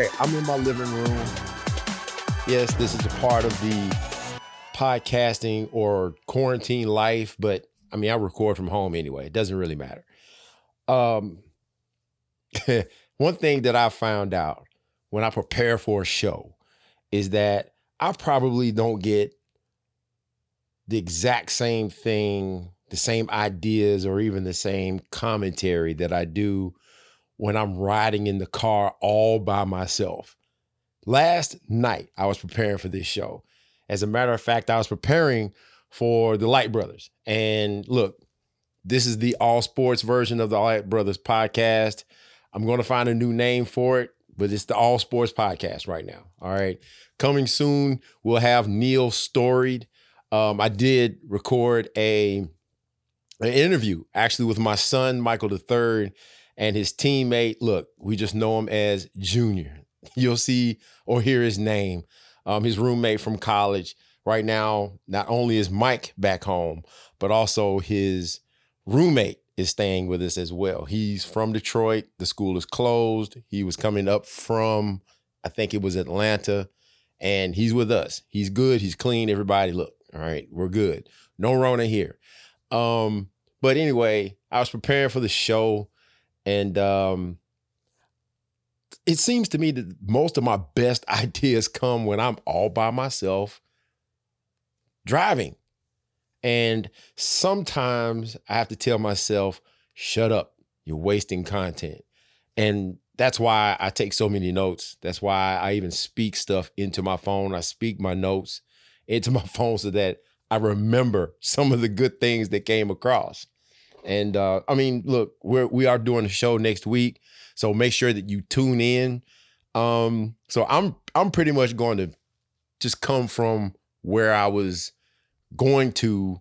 Okay, I'm in my living room. Yes, this is a part of the podcasting or quarantine life, but I mean, I record from home anyway. It doesn't really matter. Um, one thing that I found out when I prepare for a show is that I probably don't get the exact same thing, the same ideas, or even the same commentary that I do when I'm riding in the car all by myself. Last night, I was preparing for this show. As a matter of fact, I was preparing for the Light Brothers. And look, this is the all sports version of the Light Brothers podcast. I'm going to find a new name for it, but it's the all sports podcast right now. All right. Coming soon, we'll have Neil Storied. Um, I did record a an interview actually with my son, Michael III, and his teammate. Look, we just know him as Junior. You'll see or hear his name. Um, his roommate from college. Right now, not only is Mike back home, but also his roommate is staying with us as well. He's from Detroit. The school is closed. He was coming up from, I think it was Atlanta, and he's with us. He's good. He's clean. Everybody, look, all right, we're good. No Rona here. Um, but anyway, I was preparing for the show, and um, it seems to me that most of my best ideas come when I'm all by myself driving. And sometimes I have to tell myself, shut up, you're wasting content. And that's why I take so many notes. That's why I even speak stuff into my phone. I speak my notes into my phone so that I remember some of the good things that came across. And uh, I mean, look, we're we are doing a show next week, so make sure that you tune in. Um, so I'm I'm pretty much going to just come from where I was going to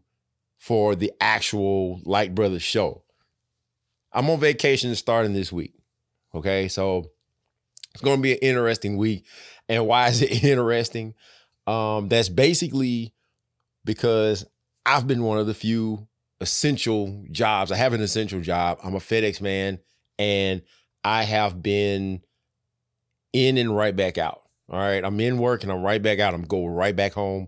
for the actual Light Brothers show. I'm on vacation starting this week. Okay, so it's going to be an interesting week. And why is it interesting? Um, that's basically because I've been one of the few essential jobs. I have an essential job. I'm a FedEx man, and I have been in and right back out. All right, I'm in work and I'm right back out. I'm going right back home.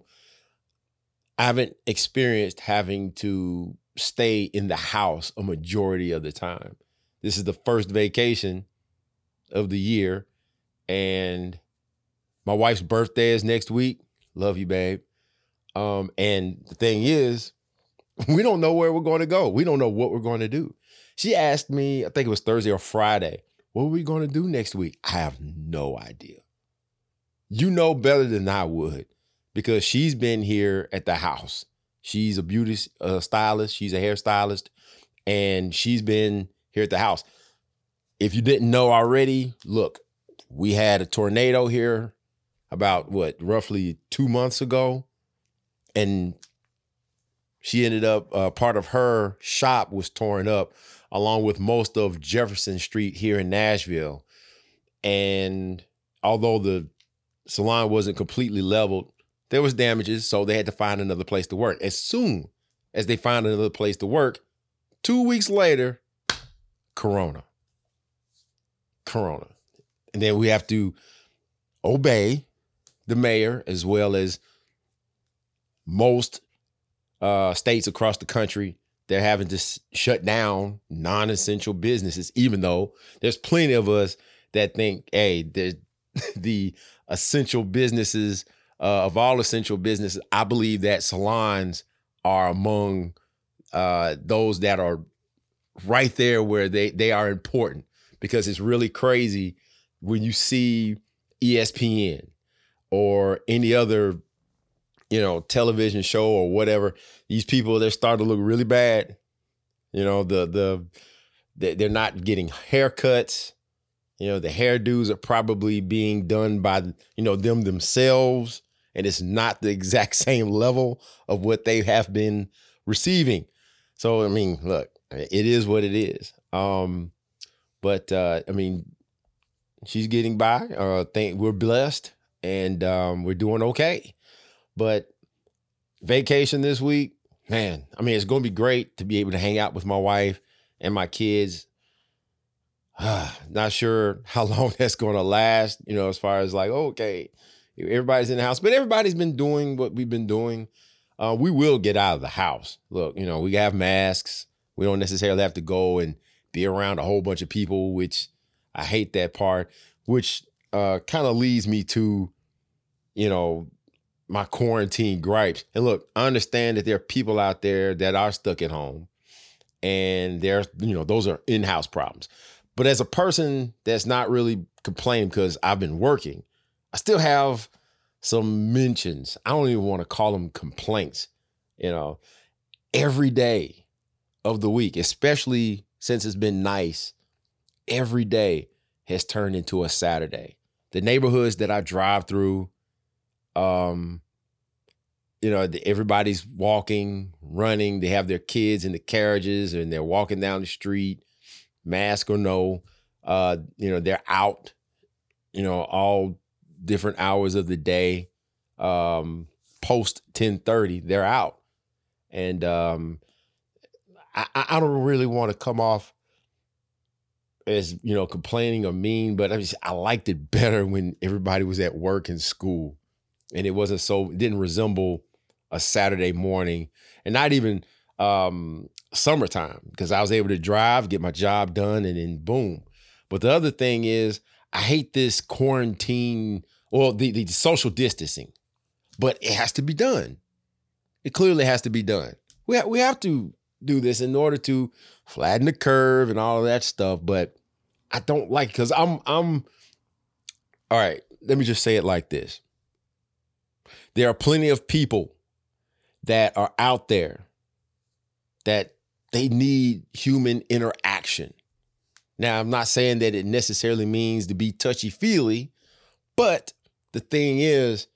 I haven't experienced having to stay in the house a majority of the time. This is the first vacation of the year, and my wife's birthday is next week. Love you, babe. Um, and the thing is, we don't know where we're going to go. We don't know what we're going to do. She asked me, I think it was Thursday or Friday, what are we going to do next week? I have no idea. You know better than I would because she's been here at the house. She's a beauty uh, stylist, she's a hairstylist, and she's been here at the house. If you didn't know already, look, we had a tornado here about what, roughly two months ago. And she ended up, uh, part of her shop was torn up along with most of Jefferson Street here in Nashville. And although the salon wasn't completely leveled, there was damages, so they had to find another place to work. As soon as they found another place to work, two weeks later, Corona. Corona. And then we have to obey the mayor as well as most uh, states across the country. They're having to shut down non essential businesses, even though there's plenty of us that think, hey, the, the essential businesses uh, of all essential businesses, I believe that salons are among uh, those that are right there where they they are important because it's really crazy when you see ESPN or any other you know television show or whatever these people they're starting to look really bad you know the the they're not getting haircuts you know the hairdos are probably being done by you know them themselves and it's not the exact same level of what they have been receiving. So I mean, look, it is what it is. Um, but uh, I mean, she's getting by. Uh, think we're blessed and um, we're doing okay. But vacation this week, man. I mean, it's going to be great to be able to hang out with my wife and my kids. not sure how long that's going to last, you know, as far as like, okay, everybody's in the house, but everybody's been doing what we've been doing. Uh, we will get out of the house. Look, you know, we have masks. We don't necessarily have to go and be around a whole bunch of people, which I hate that part, which uh, kind of leads me to, you know, my quarantine gripes. And look, I understand that there are people out there that are stuck at home and there's, you know, those are in house problems. But as a person that's not really complaining because I've been working, I still have some mentions. I don't even want to call them complaints, you know, every day of the week, especially since it's been nice, every day has turned into a Saturday. The neighborhoods that I drive through, um, you know, everybody's walking, running. They have their kids in the carriages and they're walking down the street, mask or no. Uh, you know, they're out, you know, all different hours of the day. Um, post 1030, they're out. And um I, I don't really want to come off as you know complaining or mean, but I just I liked it better when everybody was at work and school, and it wasn't so it didn't resemble a Saturday morning, and not even um, summertime because I was able to drive, get my job done, and then boom. But the other thing is, I hate this quarantine or the, the social distancing, but it has to be done. It clearly has to be done. We ha- we have to do this in order to flatten the curve and all of that stuff. But I don't like because I'm I'm all right. Let me just say it like this. There are plenty of people that are out there that they need human interaction. Now, I'm not saying that it necessarily means to be touchy feely, but the thing is,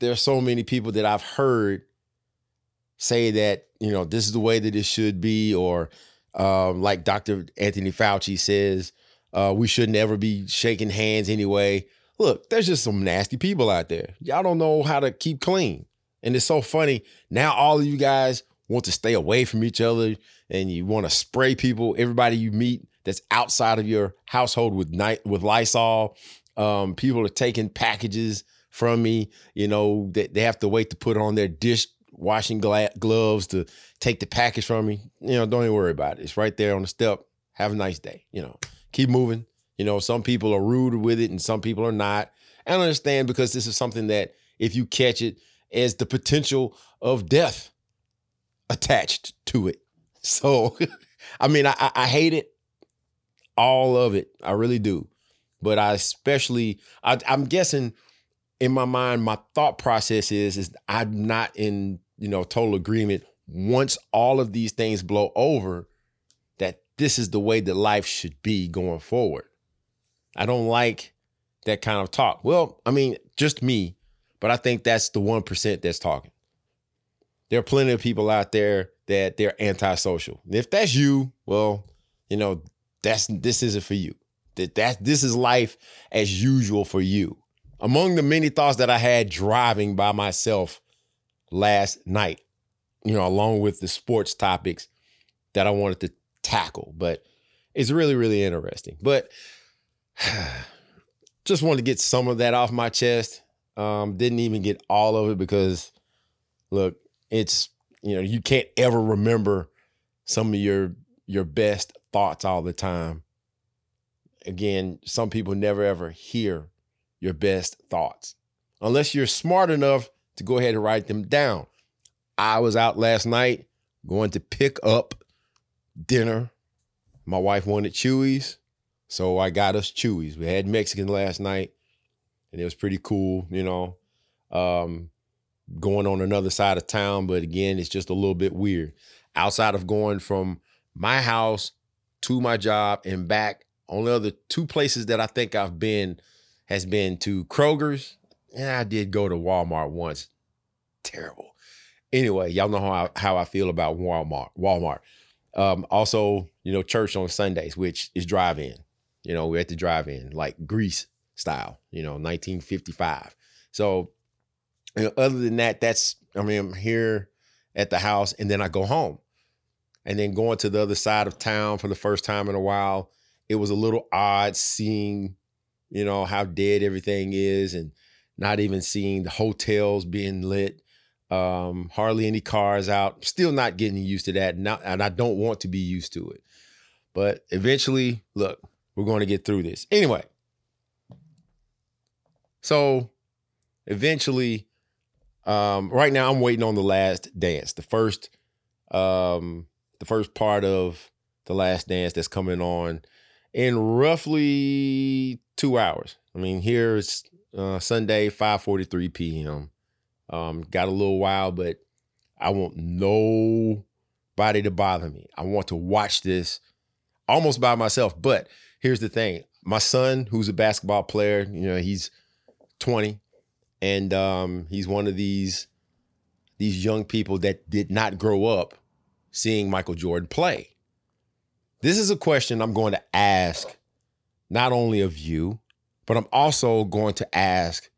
there are so many people that I've heard say that, you know, this is the way that it should be, or um, like Dr. Anthony Fauci says, uh, we should never be shaking hands anyway. Look, there's just some nasty people out there. Y'all don't know how to keep clean. And it's so funny. Now all of you guys want to stay away from each other and you want to spray people, everybody you meet that's outside of your household with night with Lysol. Um, people are taking packages from me, you know, they, they have to wait to put on their dish washing gla- gloves to take the package from me. You know, don't even worry about it. It's right there on the step. Have a nice day. You know, keep moving. You know, some people are rude with it and some people are not. I understand because this is something that if you catch it, as the potential of death attached to it. So, I mean, I, I hate it, all of it. I really do. But I especially, I, I'm guessing in my mind, my thought process is, is I'm not in, you know, total agreement once all of these things blow over that this is the way that life should be going forward. I don't like that kind of talk. Well, I mean, just me, but I think that's the 1% that's talking. There are plenty of people out there that they're antisocial. If that's you, well, you know, that's this isn't for you. That that this is life as usual for you. Among the many thoughts that I had driving by myself last night, you know, along with the sports topics that I wanted to tackle, but it's really, really interesting. But just wanted to get some of that off my chest. Um, didn't even get all of it because look, it's you know, you can't ever remember some of your your best thoughts all the time. Again, some people never ever hear your best thoughts unless you're smart enough to go ahead and write them down. I was out last night going to pick up dinner. My wife wanted Chuy's, so I got us Chuy's. We had Mexican last night and it was pretty cool, you know. Um, going on another side of town, but again, it's just a little bit weird. Outside of going from my house to my job and back, only other two places that I think I've been has been to Kroger's, and I did go to Walmart once. Terrible. Anyway, y'all know how I, how I feel about Walmart. Walmart. Um, also, you know, church on Sundays, which is drive-in. You know, we're at the drive-in, like Grease style, you know, 1955. So, you know, other than that, that's, I mean, I'm here at the house and then I go home. And then going to the other side of town for the first time in a while it was a little odd seeing, you know, how dead everything is and not even seeing the hotels being lit. Um, hardly any cars out. Still not getting used to that. Not, and I don't want to be used to it. But eventually, look, we're going to get through this. Anyway, so eventually, um, right now I'm waiting on the last dance, the first, um, the first part of the last dance that's coming on in roughly two hours. I mean, here's uh, Sunday, 5:43 p.m. Um, got a little while, but I want nobody to bother me. I want to watch this almost by myself. But here's the thing: my son, who's a basketball player, you know, he's 20, and um, he's one of these these young people that did not grow up seeing Michael Jordan play. This is a question I'm going to ask not only of you, but I'm also going to ask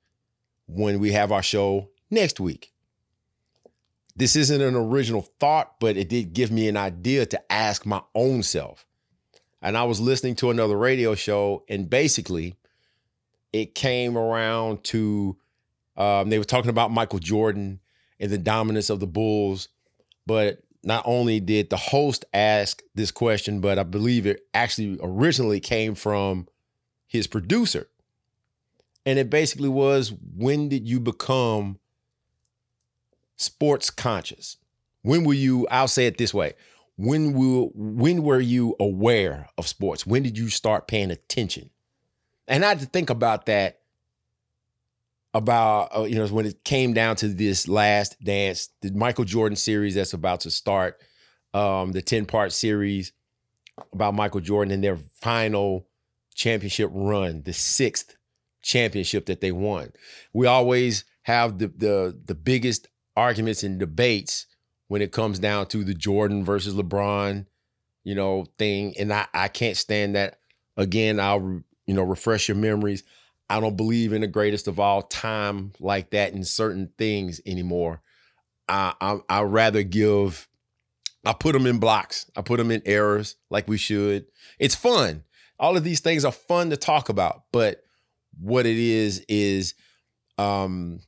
when we have our show next week. This isn't an original thought, but it did give me an idea to ask my own self. And I was listening to another radio show, and basically, it came around to um, they were talking about Michael Jordan and the dominance of the Bulls, but not only did the host ask this question, but I believe it actually originally came from his producer. And it basically was when did you become sports conscious? When were you, I'll say it this way, when will when were you aware of sports? When did you start paying attention? And I had to think about that about uh, you know when it came down to this last dance, the Michael Jordan series that's about to start, um, the 10 part series about Michael Jordan and their final championship run, the sixth championship that they won. We always have the the the biggest arguments and debates when it comes down to the Jordan versus LeBron, you know, thing. And I, I can't stand that. Again, I'll you know refresh your memories. I don't believe in the greatest of all time like that in certain things anymore. I I I rather give. I put them in blocks. I put them in errors like we should. It's fun. All of these things are fun to talk about, but what it is is um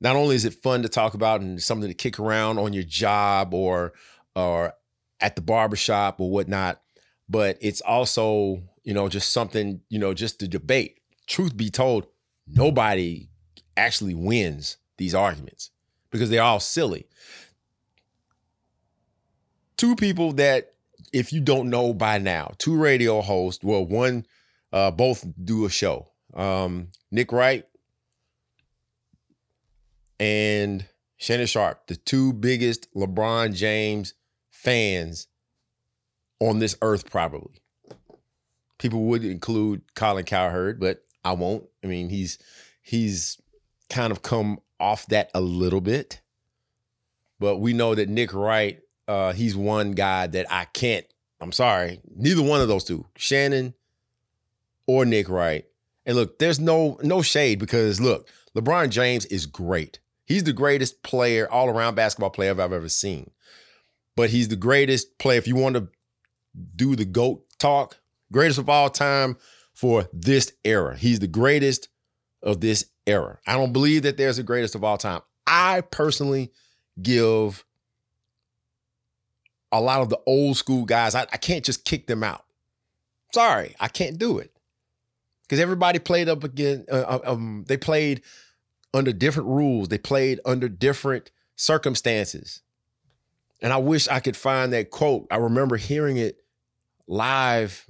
not only is it fun to talk about and something to kick around on your job or or at the barbershop or whatnot, but it's also, you know, just something, you know, just to debate. Truth be told, nobody actually wins these arguments because they're all silly. Two people that, if you don't know by now, two radio hosts, well, one, uh, both do a show. Um, Nick Wright and Shannon Sharpe, the two biggest LeBron James fans on this earth, probably. People would include Colin Cowherd, but I won't. I mean, he's he's kind of come off that a little bit. But we know that Nick Wright, uh, he's one guy that I can't. I'm sorry, neither one of those two, Shannon or Nick Wright. And look, there's no no shade because look, LeBron James is great. He's the greatest player, all around basketball player I've ever seen. But he's the greatest player. If you want to do the GOAT talk, greatest of all time for this era. He's the greatest of this era. I don't believe that there's a greatest of all time. I personally give a lot of the old school guys, I, I can't just kick them out. Sorry, I can't do it. Because everybody played up again, uh, uh um, they played under different rules. They played under different circumstances. And I wish I could find that quote. I remember hearing it live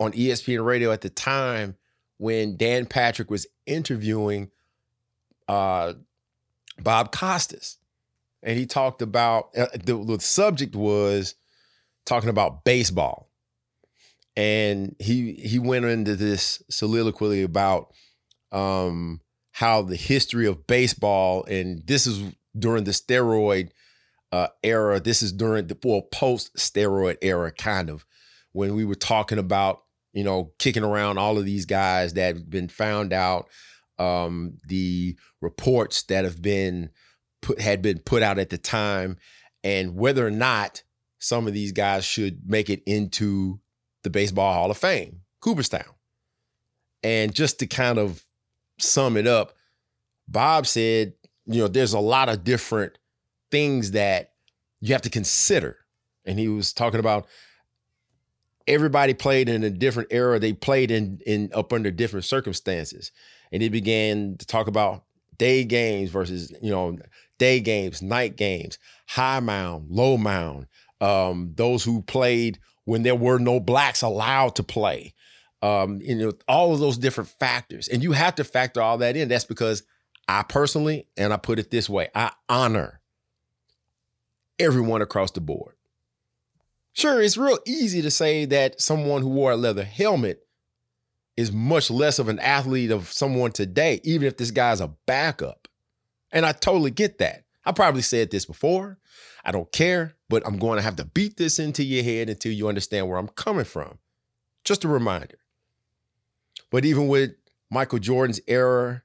on ESPN radio at the time when Dan Patrick was interviewing uh, Bob Costas. And he talked about uh, the, the subject was talking about baseball. And he he went into this soliloquy about um, how the history of baseball, and this is during the steroid uh, era. This is during the well post steroid era, kind of when we were talking about you know kicking around all of these guys that have been found out, um, the reports that have been put had been put out at the time, and whether or not some of these guys should make it into the Baseball Hall of Fame. Cooperstown. And just to kind of sum it up, Bob said, you know, there's a lot of different things that you have to consider. And he was talking about everybody played in a different era. They played in in up under different circumstances. And he began to talk about day games versus, you know, day games, night games, high mound, low mound, um, those who played when there were no blacks allowed to play. Um, you know, all of those different factors. And you have to factor all that in. That's because I personally, and I put it this way, I honor everyone across the board. Sure, it's real easy to say that someone who wore a leather helmet is much less of an athlete of someone today, even if this guy's a backup. And I totally get that. I probably said this before. I don't care, but I'm going to have to beat this into your head until you understand where I'm coming from. Just a reminder. But even with Michael Jordan's era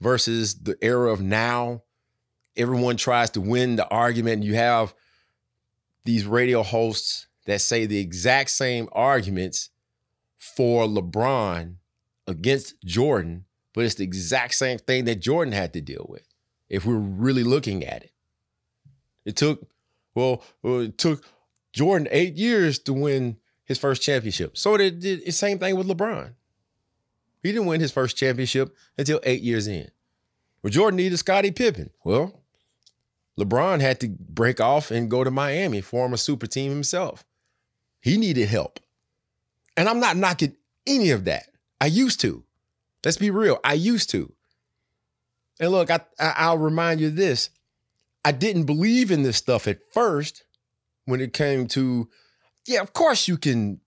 versus the era of now, everyone tries to win the argument. You have these radio hosts that say the exact same arguments for LeBron against Jordan, but it's the exact same thing that Jordan had to deal with if we're really looking at it. It took, well, it took Jordan eight years to win his first championship. So it did the same thing with LeBron. He didn't win his first championship until eight years in. Well, Jordan needed Scottie Pippen. Well, LeBron had to break off and go to Miami, form a super team himself. He needed help. And I'm not knocking any of that. I used to. Let's be real. I used to. And look, I, I will remind you this. I didn't believe in this stuff at first when it came to, yeah, of course you can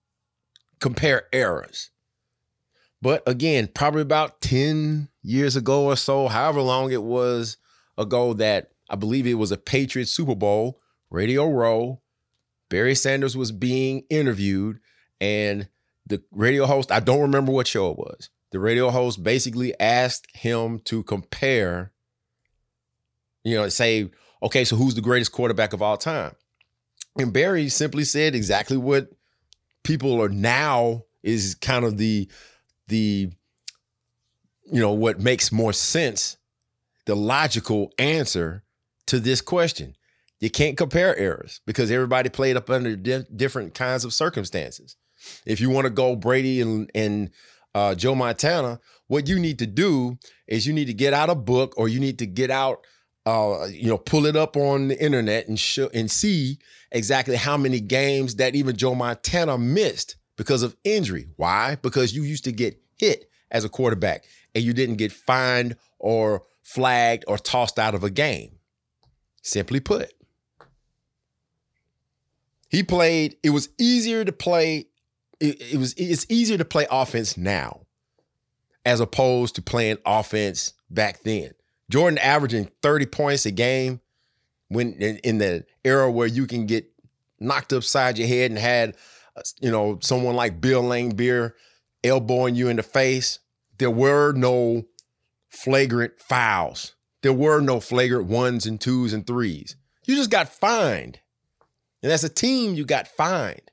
compare eras. But again, probably about 10 years ago or so, however long it was ago that I believe it was a Patriots Super Bowl, Radio Row, Barry Sanders was being interviewed, and the radio host, I don't remember what show it was. The radio host basically asked him to compare, you know, say, okay, so who's the greatest quarterback of all time? And Barry simply said exactly what people are now is kind of the the you know what makes more sense the logical answer to this question. You can't compare eras because everybody played up under di- different kinds of circumstances. If you want to go brady and, and uh, joe montana what you need to do is you need to get out a book or you need to get out uh, you know, pull it up on the internet and show and see exactly how many games that even Joe Montana missed because of injury. Why? Because you used to get hit as a quarterback and you didn't get fined or flagged or tossed out of a game. Simply put, he played, it was easier to play, it, it was it's easier to play offense now as opposed to playing offense back then. Jordan averaging 30 points a game when in, in the era where you can get knocked upside your head and had you know someone like Bill Laimbeer elbowing you in the face, there were no flagrant fouls. There were no flagrant ones and twos and threes. You just got fined. And as a team, you got fined.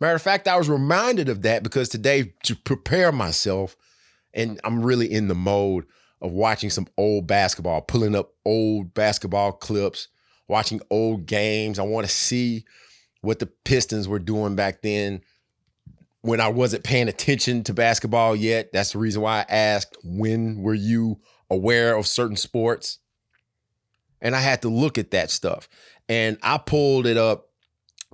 Matter of fact, I was reminded of that because today, to prepare myself, and I'm really in the mode of watching some old basketball, pulling up old basketball clips, watching old games. I want to see what the Pistons were doing back then when I wasn't paying attention to basketball yet. That's the reason why I asked, when were you aware of certain sports? And I had to look at that stuff. And I pulled it up.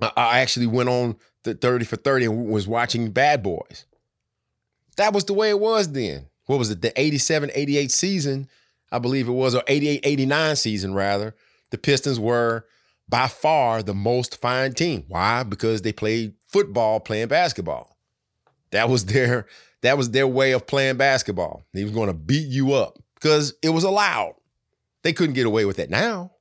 I actually went on the 30 for 30 and was watching Bad Boys. That was the way it was then. What was it? The 87 88 season, I believe it was, or 88 89 season rather. The Pistons were by far the most fine team. Why? Because they played football playing basketball. That was their that was their way of playing basketball. He was going to beat you up because it was allowed. They couldn't get away with it now.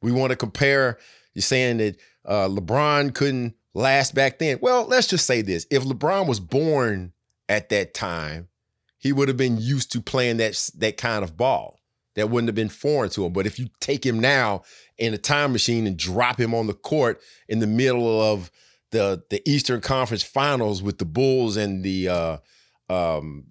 We want to compare. You're saying that uh, LeBron couldn't last back then. Well, let's just say this: if LeBron was born at that time, he would have been used to playing that that kind of ball. That wouldn't have been foreign to him. But if you take him now in a time machine and drop him on the court in the middle of the the Eastern Conference Finals with the Bulls and the uh, um,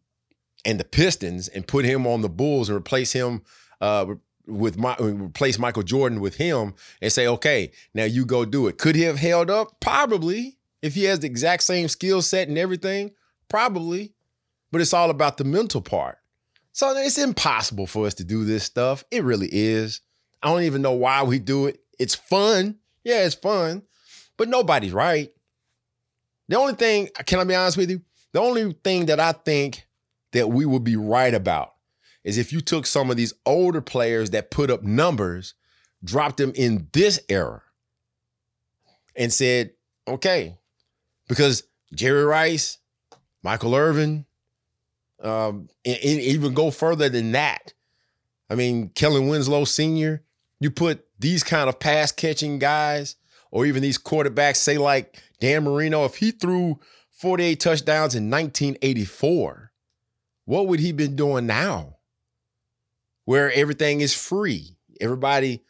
and the Pistons and put him on the Bulls and replace him uh, with my replace Michael Jordan with him and say, okay, now you go do it. Could he have held up? Probably. If he has the exact same skill set and everything, probably. But it's all about the mental part. So it's impossible for us to do this stuff. It really is. I don't even know why we do it. It's fun. Yeah, it's fun. But nobody's right. The only thing, can I be honest with you? The only thing that I think that we would be right about is if you took some of these older players that put up numbers, dropped them in this era, and said, okay, because Jerry Rice, Michael Irvin, um, and, and even go further than that. I mean, Kellen Winslow Sr., you put these kind of pass catching guys, or even these quarterbacks, say like Dan Marino, if he threw 48 touchdowns in 1984, what would he been doing now? Where everything is free. Everybody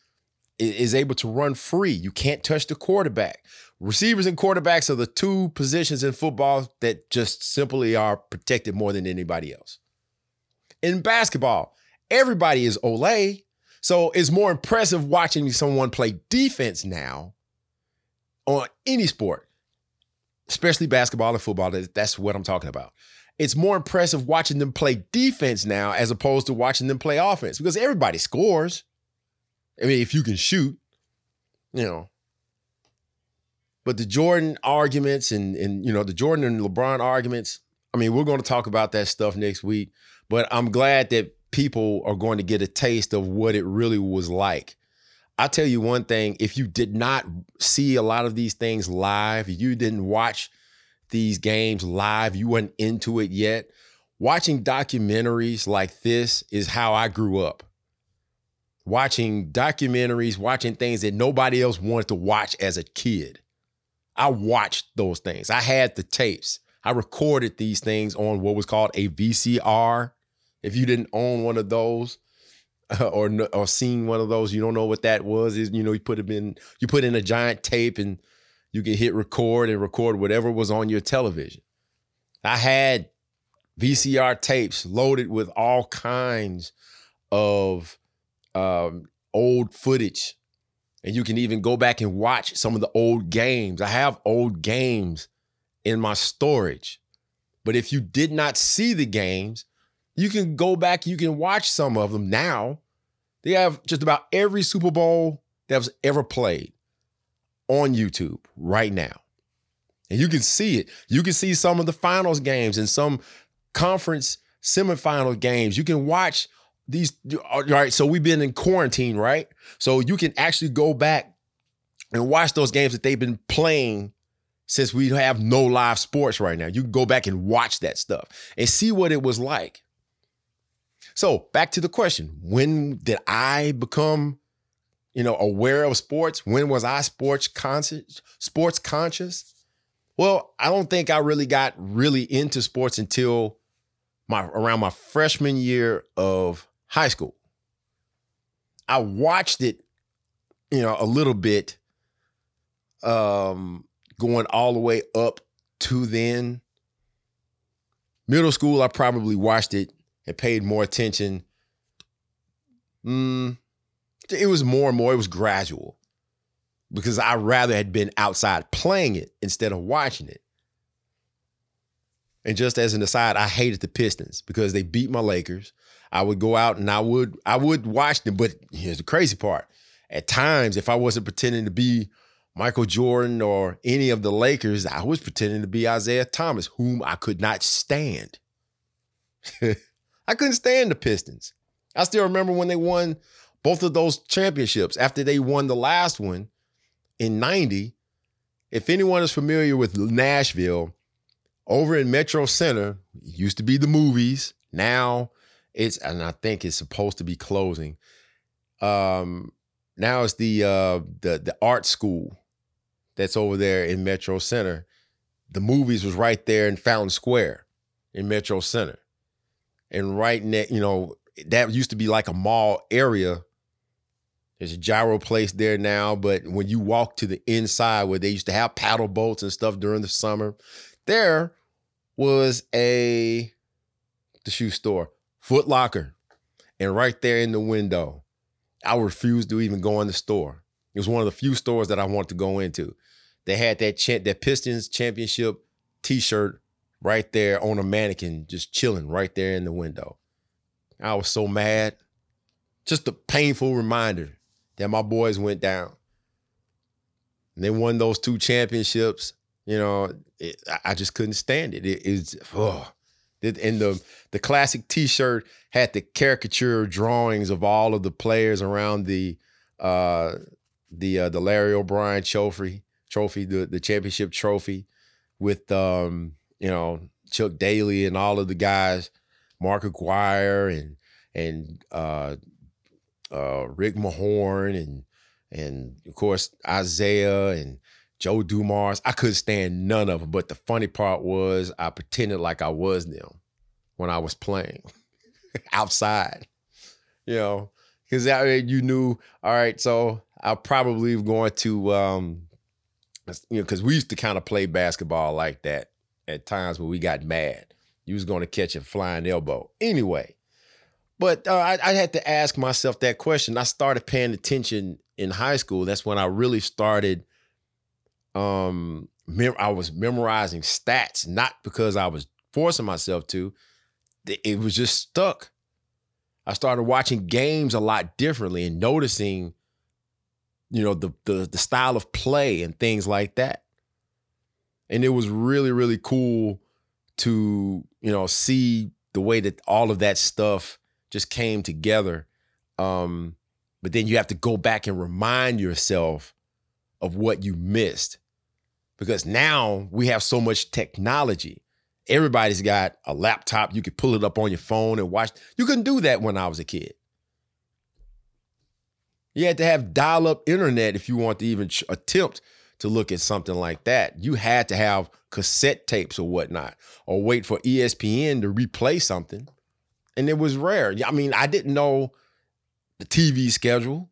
is able to run free. You can't touch the quarterback. Receivers and quarterbacks are the two positions in football that just simply are protected more than anybody else. In basketball, everybody is Ole. So it's more impressive watching someone play defense now on any sport, especially basketball and football. That's what I'm talking about it's more impressive watching them play defense now as opposed to watching them play offense because everybody scores. I mean, if you can shoot, you know. But the Jordan arguments and and you know the Jordan and LeBron arguments. I mean, we're going to talk about that stuff next week. But I'm glad that people are going to get a taste of what it really was like. I'll tell you one thing: if you did not see a lot of these things live, you didn't watch these games live, you weren't into it yet, watching documentaries like this is how I grew up. Watching documentaries, watching things that nobody else wanted to watch as a kid. I watched those things. I had the tapes. I recorded these things on what was called a VCR. If you didn't own one of those or or seen one of those, you don't know what that was. Is you know you put it in you put in a giant tape and you can hit record and record whatever was on your television. I had VCR tapes loaded with all kinds of um, old footage. And you can even go back and watch some of the old games. I have old games in my storage. But if you did not see the games, you can go back, you can watch some of them now. They have just about every Super Bowl that was ever played on YouTube right now. And you can see it. You can see some of the finals games and some conference semifinal games. You can watch these. All right. So we've been in quarantine, right? So you can actually go back and watch those games that they've been playing since we have no live sports right now. You can go back and watch that stuff and see what it was like. So back to the question when did I become you know, aware of sports? When was I sports conscious? Sports conscious? Well, I don't think I really got really into sports until my around my freshman year of high school. I watched it, you know, a little bit um going all the way up to then. Middle school, I probably watched it and paid more attention. Mm, it was more and more, it was gradual because I rather had been outside playing it instead of watching it. And just as an aside, I hated the Pistons because they beat my Lakers. I would go out and I would I would watch them, but here's the crazy part. At times, if I wasn't pretending to be Michael Jordan or any of the Lakers, I was pretending to be Isiah Thomas, whom I could not stand. I couldn't stand the Pistons. I still remember when they won both of those championships after they won the last one in 90. If anyone is familiar with Nashville, over in Metro Center, used to be the movies. Now it's, and I think it's supposed to be closing. Um, now it's the uh the the art school that's over there in Metro Center. The movies was right there in Fountain Square in Metro Center. And right next, you know, that used to be like a mall area There's a gyro place there now, but when you walk to the inside where they used to have paddle boats and stuff during the summer, there was a the shoe store, Foot Locker. And right there in the window, I refused to even go in the store. It was one of the few stores that I wanted to go into. They had that that Pistons championship T-shirt right there on a mannequin, just chilling right there in the window. I was so mad. Just a painful reminder that my boys went down. And they won those two championships. You know, it, I just couldn't stand it. It is oh. And the the classic T-shirt had the caricature drawings of all of the players around the uh, the uh, the Larry O'Brien trophy, trophy, the the championship trophy, with um, you know Chuck Daly and all of the guys, Mark Aguirre and and uh, uh, Rick Mahorn and and of course Isiah and Joe Dumars. I couldn't stand none of them. But the funny part was I pretended like I was them when I was playing outside. You know, because that you knew, all right, so I probably going to um you know, because we used to kind of play basketball like that at times when we got mad. You was going to catch a flying elbow. Anyway, but uh, I, I, had to ask myself that question. I started paying attention in high school. That's when I really started. Um, mem- I was memorizing stats, not because I was forcing myself to. It was just stuck. I started watching games a lot differently and noticing, you know, the the, the style of play and things like that. And it was really really cool to you know see the way that all of that stuff just came together. Um, but then you have to go back and remind yourself of what you missed. Because now we have so much technology. Everybody's got a laptop. You could pull it up on your phone and watch. You couldn't do that when I was a kid. You had to have dial up internet if you want to even attempt to look at something like that. You had to have cassette tapes or whatnot, or wait for ESPN to replay something and it was rare. I mean, I didn't know the TV schedule,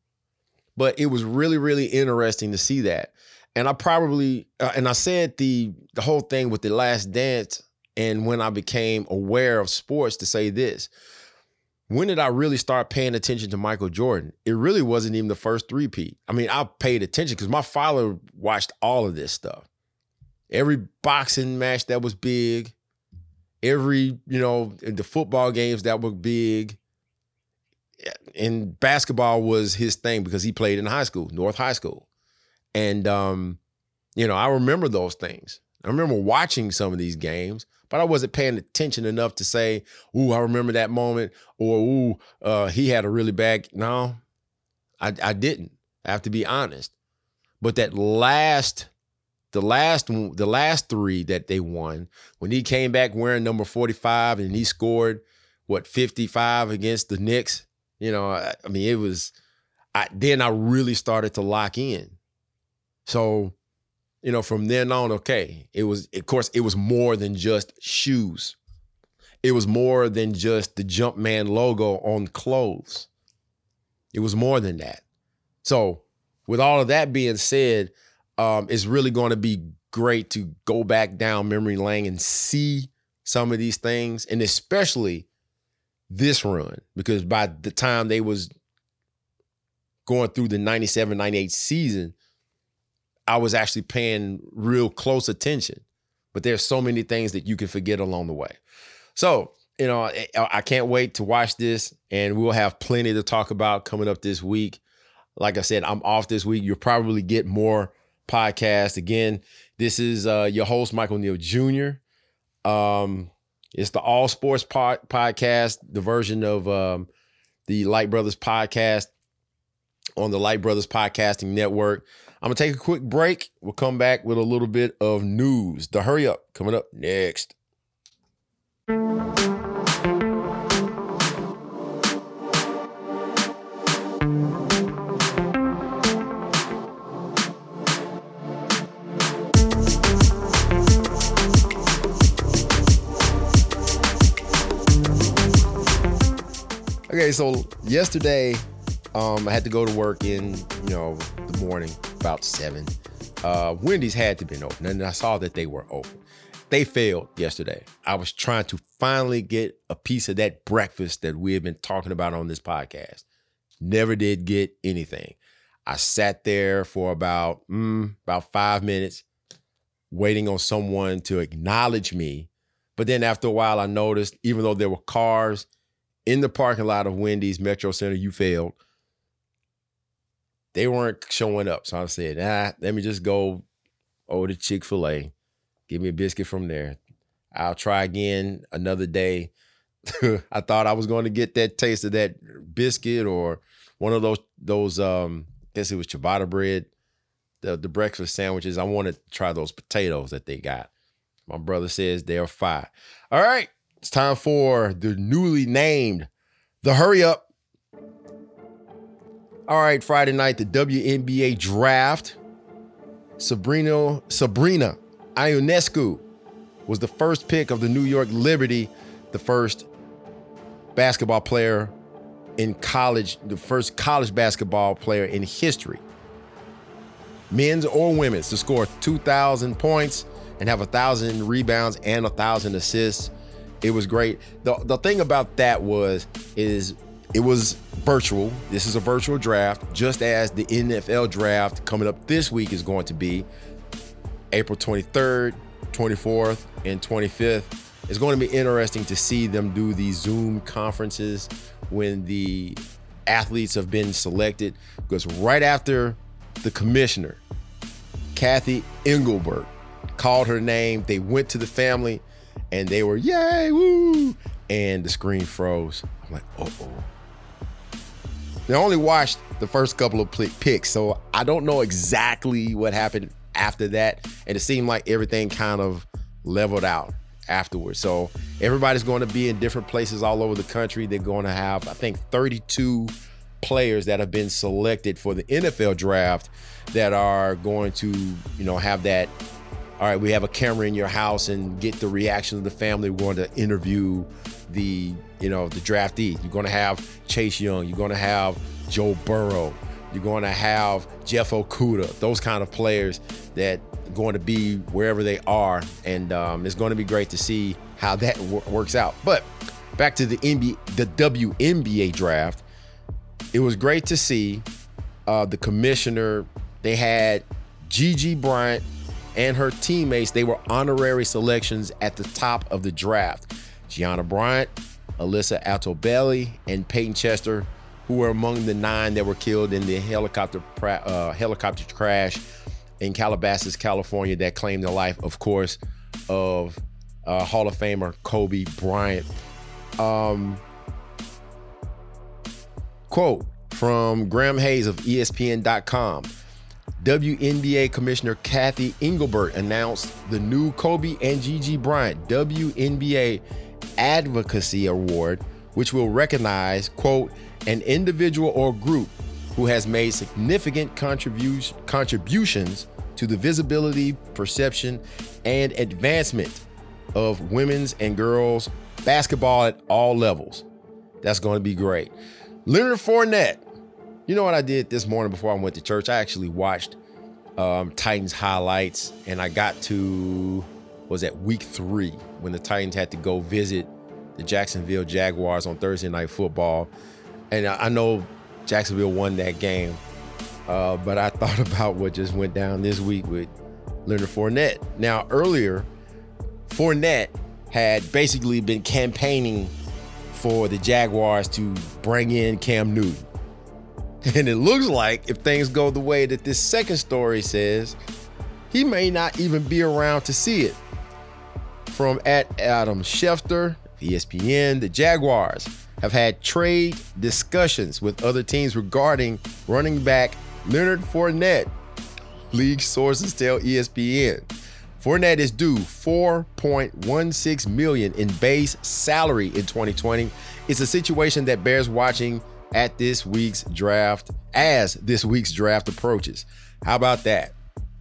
but it was really, really interesting to see that. And I probably, uh, and I said the the whole thing with the Last Dance, and when I became aware of sports, to say this. When did I really start paying attention to Michael Jordan? It really wasn't even the first three-peat. I mean, I paid attention because my father watched all of this stuff. Every boxing match that was big, every, you know, the football games that were big. And basketball was his thing because he played in high school, North High School. And um, you know, I remember those things. I remember watching some of these games, but I wasn't paying attention enough to say, "Ooh, I remember that moment," or "Ooh, uh, he had a really bad." No, I, I didn't. I have to be honest. But that last the last the last three that they won when he came back wearing number 45 and he scored what 55 against the Knicks you know I, I mean it was I then I really started to lock in so you know from then on okay it was of course it was more than just shoes. It was more than just the Jumpman logo on clothes. It was more than that. So with all of that being said um, it's really going to be great to go back down memory lane and see some of these things, and especially this run because by the time they was going through the 97 98 season i was actually paying real close attention but there's so many things that you can forget along the way so you know i can't wait to watch this and we'll have plenty to talk about coming up this week like i said i'm off this week you'll probably get more podcast. Again, this is uh, your host, Michael Neal Jr. Um, it's the All Sports pod- Podcast, the version of um, the Light Brothers podcast on the Light Brothers Podcasting Network. I'm going to take a quick break. We'll come back with a little bit of news. The hurry up coming up next. Okay, so yesterday Um, I had to go to work in, you know, the morning about seven. Uh, Wendy's had to been open, and I saw that they were open. They failed yesterday. I was trying to finally get a piece of that breakfast that we have been talking about on this podcast. Never did get anything. I sat there for about mm, about five minutes, waiting on someone to acknowledge me. But then after a while, I noticed even though there were cars in the parking lot of Wendy's Metro Center, you failed. They weren't showing up. So I said, ah, let me just go over to Chick fil A, give me a biscuit from there. I'll try again another day. I thought I was going to get that taste of that biscuit or one of those those um I guess it was ciabatta bread, the the breakfast sandwiches. I wanted to try those potatoes that they got. My brother says they're fire. All right, it's time for the newly named the hurry up all right, Friday night, the WNBA draft. Sabrina Sabrina Ionescu was the first pick of the New York Liberty, the first basketball player in college, the first college basketball player in history, men's or women's, to score 2,000 points and have a thousand rebounds and a thousand assists. It was great. The, the thing about that was is it was virtual. This is a virtual draft, just as the NFL draft coming up this week is going to be April 23rd, 24th, and 25th. It's going to be interesting to see them do these Zoom conferences when the athletes have been selected. Because right after the commissioner, Cathy Engelbert, called her name, they went to the family and they were, yay, woo! And the screen froze. I'm like, oh, oh they only watched the first couple of picks, so I don't know exactly what happened after that. And it seemed like everything kind of leveled out afterwards. So everybody's going to be in different places all over the country. They're going to have, I think, 32 players that have been selected for the NFL draft that are going to, you know, have that. All right, we have a camera in your house and get the reaction of the family. We're going to interview the you know the draftee. You're going to have Chase Young. You're going to have Joe Burrow. You're going to have Jeff Okudah. Those kind of players that are going to be wherever they are, and um, it's going to be great to see how that w- works out. But back to the NBA, the WNBA draft. It was great to see uh, the commissioner. They had Gigi Bryant and her teammates. They were honorary selections at the top of the draft. Gianna Bryant, Alyssa Altobelli, and Payton Chester, who were among the nine that were killed in the helicopter uh, helicopter crash in Calabasas, California, that claimed the life, of course, of uh, Hall of Famer Kobe Bryant. Um, quote from Graham Hays of ESPN.com. WNBA Commissioner Cathy Engelbert announced the new Kobe and Gigi Bryant WNBA Advocacy Award, which will recognize, quote, an individual or group who has made significant contribution, contributions to the visibility, perception, and advancement of women's and girls basketball at all levels. That's going to be great. Leonard Fournette. You know what I did this morning before I went to church? I actually watched um, Titans highlights and I got to was at week three when the Titans had to go visit the Jacksonville Jaguars on Thursday Night Football. And I know Jacksonville won that game, uh, but I thought about what just went down this week with Leonard Fournette. Now, earlier, Fournette had basically been campaigning for the Jaguars to bring in Cam Newton. And it looks like if things go the way that this second story says, he may not even be around to see it from at Adam Schefter, ESPN, the Jaguars have had trade discussions with other teams regarding running back Leonard Fournette. League sources tell ESPN. Fournette is due 4.16 million in base salary in 2020. It's a situation that bears watching at this week's draft as this week's draft approaches. How about that?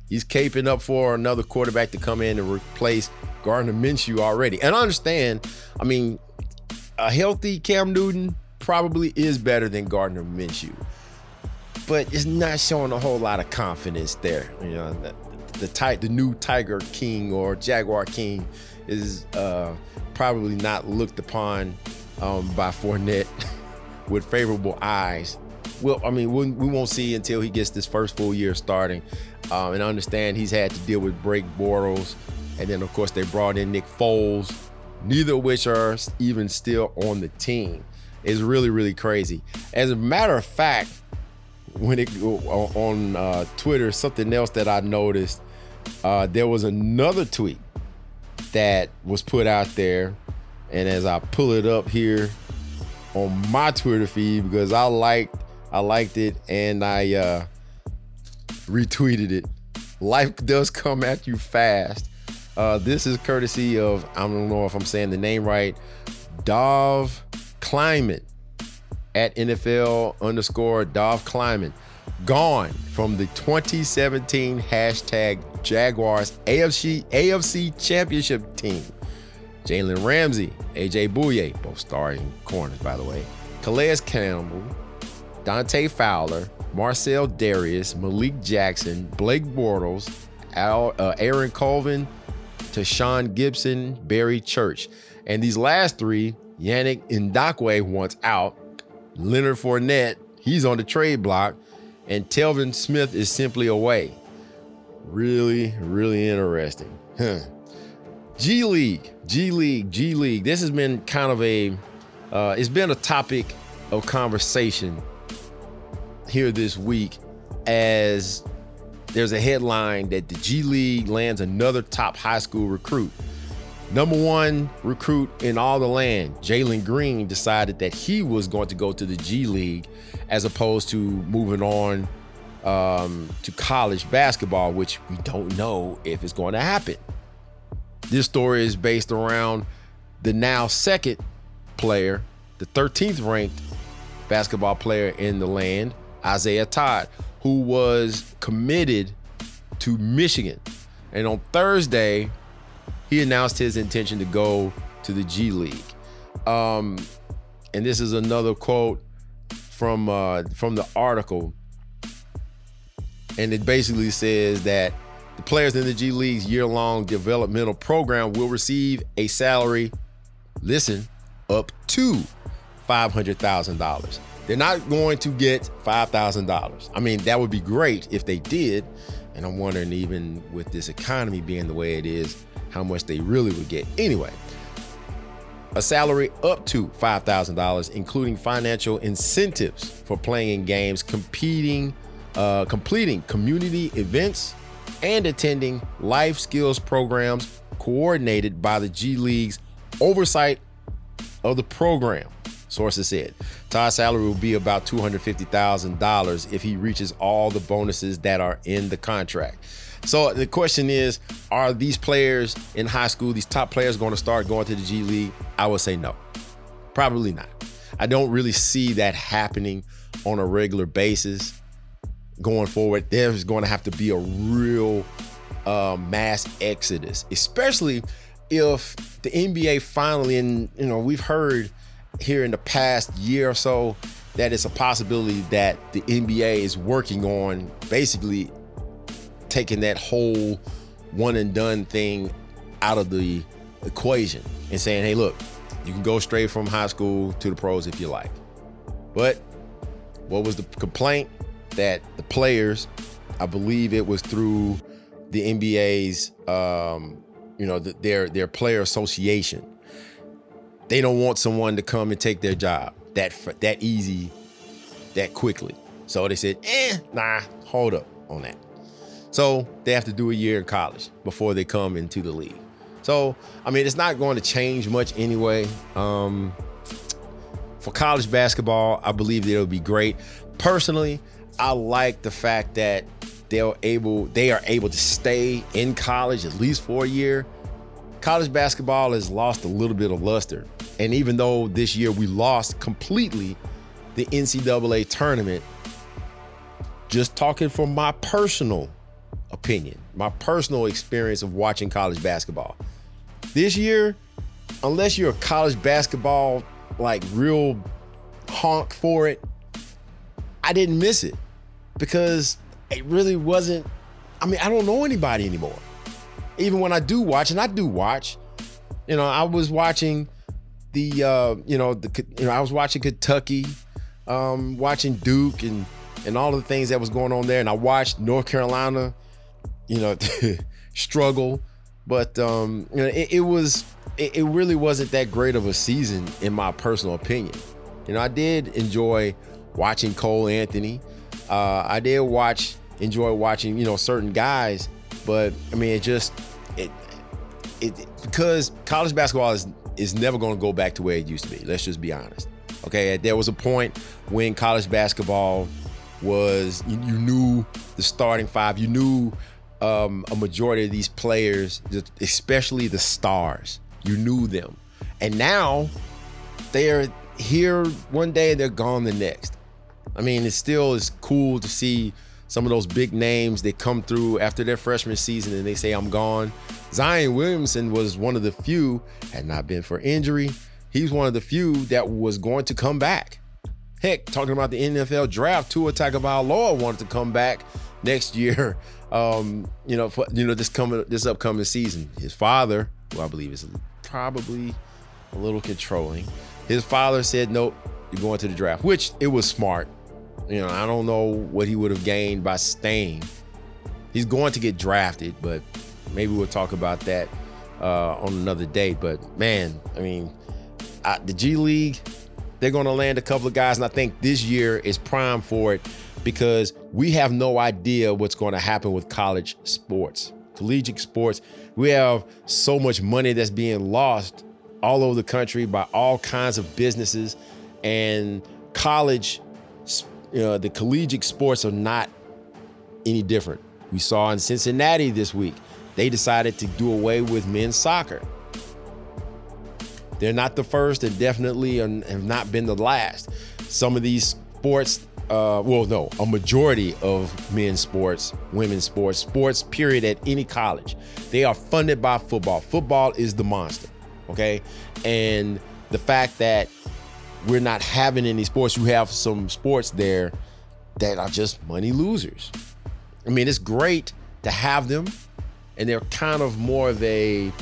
He's caping up for another quarterback to come in and replace Gardner Minshew already. And I understand, I mean, a healthy Cam Newton probably is better than Gardner Minshew. but it's not showing a whole lot of confidence there. You know, the, the, ty- the new Tiger King or Jaguar King is uh, probably not looked upon um, by Fournette with favorable eyes. Well, I mean, we, we won't see until he gets this first full year starting. Um, and I understand he's had to deal with Blake Bortles. And then, of course, they brought in Nick Foles, neither of which are even still on the team. It's really, really crazy. As a matter of fact, when it on uh, Twitter, something else that I noticed, uh, there was another tweet that was put out there. And as I pull it up here on my Twitter feed, because I liked I liked it and I uh, retweeted it. Life does come at you fast. Uh, this is courtesy of, I don't know if I'm saying the name right, Dov Kleiman at NFL underscore Dov Kleiman. Gone from the 2017 hashtag Jaguars AFC, AFC Championship team. Jalen Ramsey, AJ Bouye, both starting corners, by the way. Calais Campbell, Dante Fowler, Marcell Dareus, Malik Jackson, Blake Bortles, Al, uh, Aaron Colvin, Tashaun Gipson, Barry Church. And these last three, Yannick Ngakoue wants out. Leonard Fournette, he's on the trade block. And Telvin Smith is simply away. Really, really interesting. Huh. G League, G League, G League. This has been kind of a, uh, it's been a topic of conversation here this week as there's a headline that the G League lands another top high school recruit. Number one recruit in all the land, Jalen Green, decided that he was going to go to the G League as opposed to moving on um, to college basketball, which we don't know if it's going to happen. This story is based around the now second player, the 13th ranked basketball player in the land, Isaiah Todd, who was committed to Michigan. And on Thursday, he announced his intention to go to the G League. Um, and this is another quote from uh, from the article, and it basically says that the players in the G League's year-long developmental program will receive a salary. Listen, up to five hundred thousand dollars. They're not going to get $5,000. I mean, that would be great if they did. And I'm wondering, even with this economy being the way it is, how much they really would get. Anyway, a salary up to $5,000, including financial incentives for playing in games, competing, uh, completing community events, and attending life skills programs coordinated by the G League's oversight of the program sources said. Todd's salary will be about $250,000 if he reaches all the bonuses that are in the contract. So the question is, are these players in high school, these top players going to start going to the G League? I would say no. Probably not. I don't really see that happening on a regular basis going forward. There's going to have to be a real uh, mass exodus, especially if the NBA finally, and you know, we've heard here in the past year or so that it's a possibility that the NBA is working on basically taking that whole one and done thing out of the equation and saying, hey, look, you can go straight from high school to the pros if you like. But what was the complaint? That the players, I believe it was through the NBA's, um, you know, the, their their player association they don't want someone to come and take their job that that easy, that quickly. So they said, eh, nah, hold up on that. So they have to do a year in college before they come into the league. So I mean, it's not going to change much anyway. Um, for college basketball, I believe that it'll be great. Personally, I like the fact that they're able they are able to stay in college at least for a year college basketball has lost a little bit of luster. And even though this year we lost completely the NCAA tournament, just talking from my personal opinion, my personal experience of watching college basketball. This year, unless you're a college basketball like real honk for it, I didn't miss it. Because it really wasn't. I mean, I don't know anybody anymore. Even when I do watch, and I do watch, you know, I was watching the, uh, you know, the, you know, I was watching Kentucky, um, watching Duke, and and all the things that was going on there, and I watched North Carolina, you know, struggle, but um, you know, it, it was, it, it really wasn't that great of a season in my personal opinion. You know, I did enjoy watching Cole Anthony. Uh, I did watch, enjoy watching, you know, certain guys, but I mean, it just, it, it because college basketball is is never going to go back to where it used to be. Let's just be honest. Okay, there was a point when college basketball was you, you knew the starting five, you knew um, a majority of these players, especially the stars, you knew them, and now they're here one day and they're gone the next. I mean, it still is cool to see some of those big names that come through after their freshman season and they say, I'm gone. Zion Williamson was one of the few, had not been for injury, he's one of the few that was going to come back. Heck, talking about the NFL draft, Tua Tagovailoa wanted to come back next year. Um, you know, for, you know this coming this upcoming season. His father, who I believe is probably a little controlling, his father said, "Nope, you're going to the draft," which it was smart. You know, I don't know what he would have gained by staying. He's going to get drafted, but maybe we'll talk about that uh, on another day. But man, I mean, I, the G League, they're going to land a couple of guys, and I think this year is prime for it because we have no idea what's going to happen with college sports, collegiate sports. We have so much money that's being lost all over the country by all kinds of businesses and college you know the collegiate sports are not any different. We saw in cincinnati this week they decided to do away with men's soccer. They're not the first and definitely have not been the last. Some of these sports uh, well no a majority of men's sports women's sports sports period at any college they are funded by football. Football is the monster Okay. And the fact that we're not having any sports, you have some sports there that are just money losers. I mean, it's great to have them, and they're kind of more of a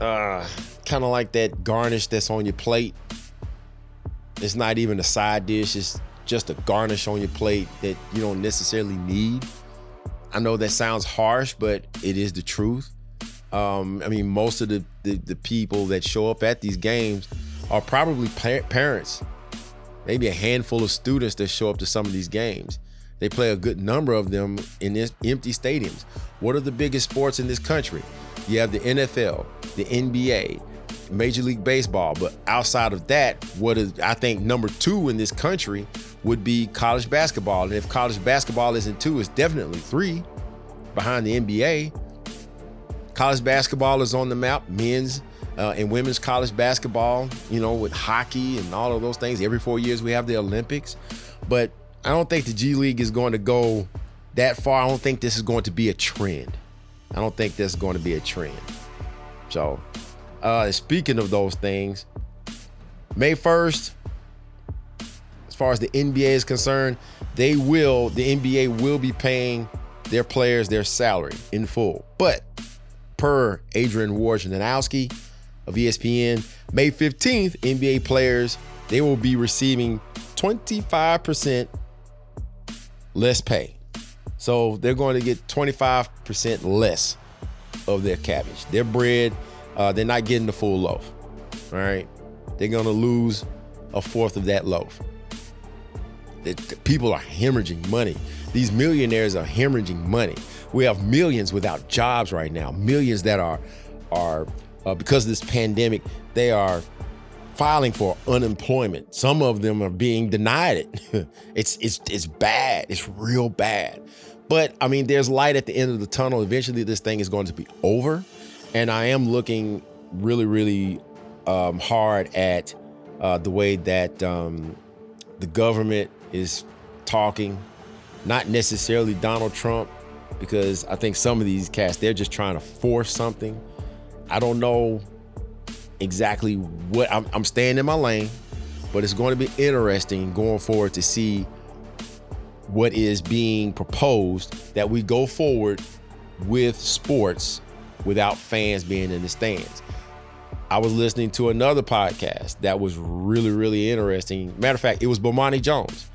uh, kind of like that garnish that's on your plate. It's not even a side dish, it's just a garnish on your plate that you don't necessarily need. I know that sounds harsh, but it is the truth. Um, I mean, most of the, the, the people that show up at these games are probably pa- parents. Maybe a handful of students that show up to some of these games. They play a good number of them in empty stadiums. What are the biggest sports in this country? You have the NFL, the NBA, Major League Baseball, but outside of that, what is I think number two in this country would be college basketball. And if college basketball isn't two, it's definitely three behind the NBA. College basketball is on the map, men's uh, and women's college basketball, you know, with hockey and all of those things. Every four years we have the Olympics. But I don't think the G League is going to go that far. I don't think this is going to be a trend. I don't think that's going to be a trend. So, uh, speaking of those things, May 1st, as far as the NBA is concerned, they will, the NBA will be paying their players their salary in full. But per Adrian Wojnarowski of ESPN. May 15th, NBA players, they will be receiving 25% less pay. So they're going to get 25% less of their cabbage. Their bread, uh, they're not getting the full loaf. All right. They're going to lose a fourth of that loaf. It, people are hemorrhaging money. These millionaires are hemorrhaging money. We have millions without jobs right now. Millions that are are uh, because of this pandemic, they are filing for unemployment. Some of them are being denied it. it's it's it's bad. It's real bad. But I mean, there's light at the end of the tunnel. Eventually, this thing is going to be over, and I am looking really, really um, hard at uh, the way that um, the government is talking. Not necessarily Donald Trump, because I think some of these cats they're just trying to force something. I don't know exactly what I'm, I'm staying in my lane, but it's going to be interesting going forward to see what is being proposed that we go forward with sports without fans being in the stands. I was listening to another podcast that was really, really interesting. Matter of fact, it was Bomani Jones.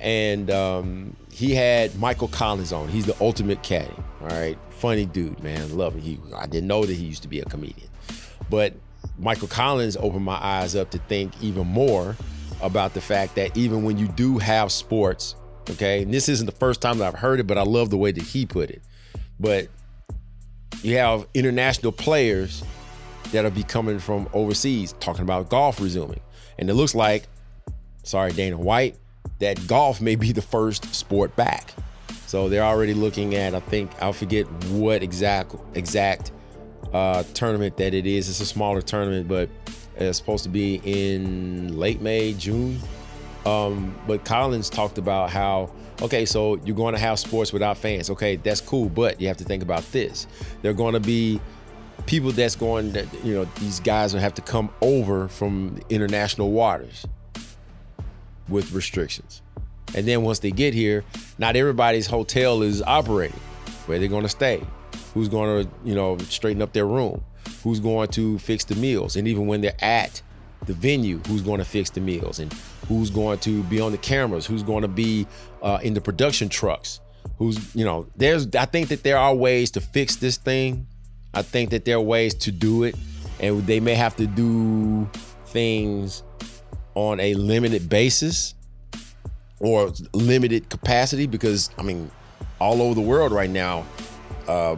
And um, he had Michael Collins on. He's the ultimate caddy. All right. Funny dude, man. Love him. He, I didn't know that he used to be a comedian. But Michael Collins opened my eyes up to think even more about the fact that even when you do have sports, okay, and this isn't the first time that I've heard it, but I love the way that he put it. But you have international players that'll be coming from overseas talking about golf resuming. And it looks like, sorry, Dana White, that golf may be the first sport back. So they're already looking at, I think, I'll forget what exact exact uh, tournament that it is. It's a smaller tournament, but it's supposed to be in late May, June. Um, but Collins talked about how, okay, so you're going to have sports without fans. Okay, that's cool, but you have to think about this. They're going to be people that's going that you know these guys will have to come over from international waters with restrictions and then once they get here not everybody's hotel is operating. Where they're going to stay? Who's going to you know straighten up their room? Who's going to fix the meals? And even when they're at the venue who's going to fix the meals? And who's going to be on the cameras? Who's going to be uh, in the production trucks? Who's you know there's i think that there are ways to fix this thing. I think that there are ways to do it, and they may have to do things on a limited basis or limited capacity because I mean, all over the world right now, uh,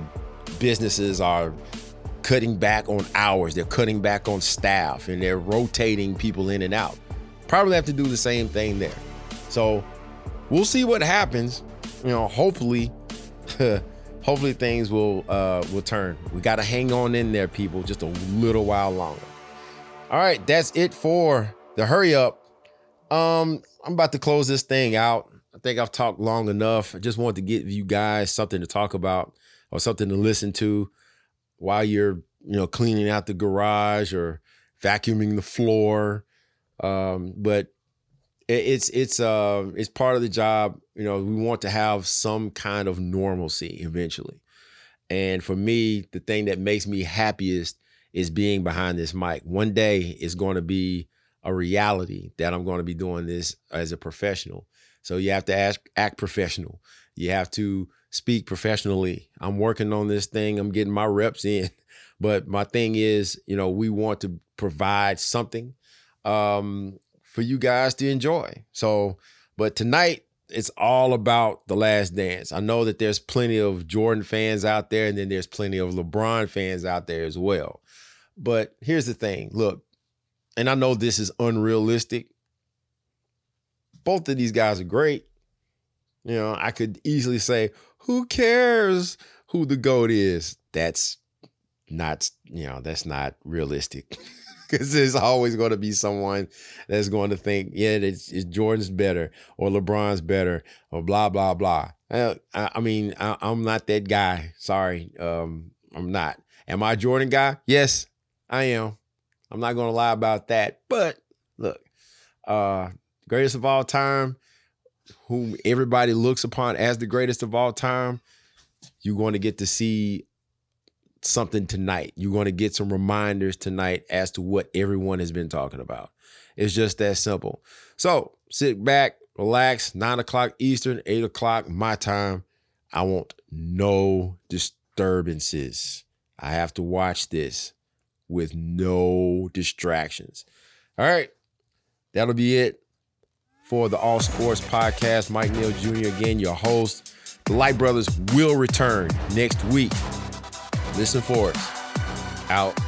businesses are cutting back on hours, they're cutting back on staff, and they're rotating people in and out. Probably have to do the same thing there. So we'll see what happens. You know, hopefully. hopefully things will uh, will turn. We got to hang on in there, people, just a little while longer. All right, that's it for the hurry up. Um, I'm about to close this thing out. I think I've talked long enough. I just wanted to give you guys something to talk about or something to listen to while you're, you know, cleaning out the garage or vacuuming the floor. Um, but it's it's uh it's part of the job you know we want to have some kind of normalcy eventually and for me the thing that makes me happiest is being behind this mic one day it's going to be a reality that i'm going to be doing this as a professional so you have to ask, act professional you have to speak professionally i'm working on this thing i'm getting my reps in but my thing is you know we want to provide something um for you guys to enjoy. So, but tonight it's all about the last dance. I know that there's plenty of Jordan fans out there, and then there's plenty of LeBron fans out there as well. But here's the thing look, and I know this is unrealistic. Both of these guys are great. You know, I could easily say, who cares who the GOAT is? That's not, you know, that's not realistic. because there's always going to be someone that's going to think, yeah, it's, it's, Jordan's better or LeBron's better or blah blah blah. I, I mean, I, am not that guy. Sorry, um, I'm not. Am I Jordan guy? Yes, I am. I'm not going to lie about that. But look, uh, greatest of all time, whom everybody looks upon as the greatest of all time, you're going to get to see something tonight. You're going to get some reminders tonight as to what everyone has been talking about. It's just that simple. So sit back, relax, nine o'clock Eastern, eight o'clock my time. I want no disturbances. I have to watch this with no distractions. All right. That'll be it for the All Sports Podcast. Mike Neal Jr. again, your host. The Light Brothers will return next week. Listen for us. Out.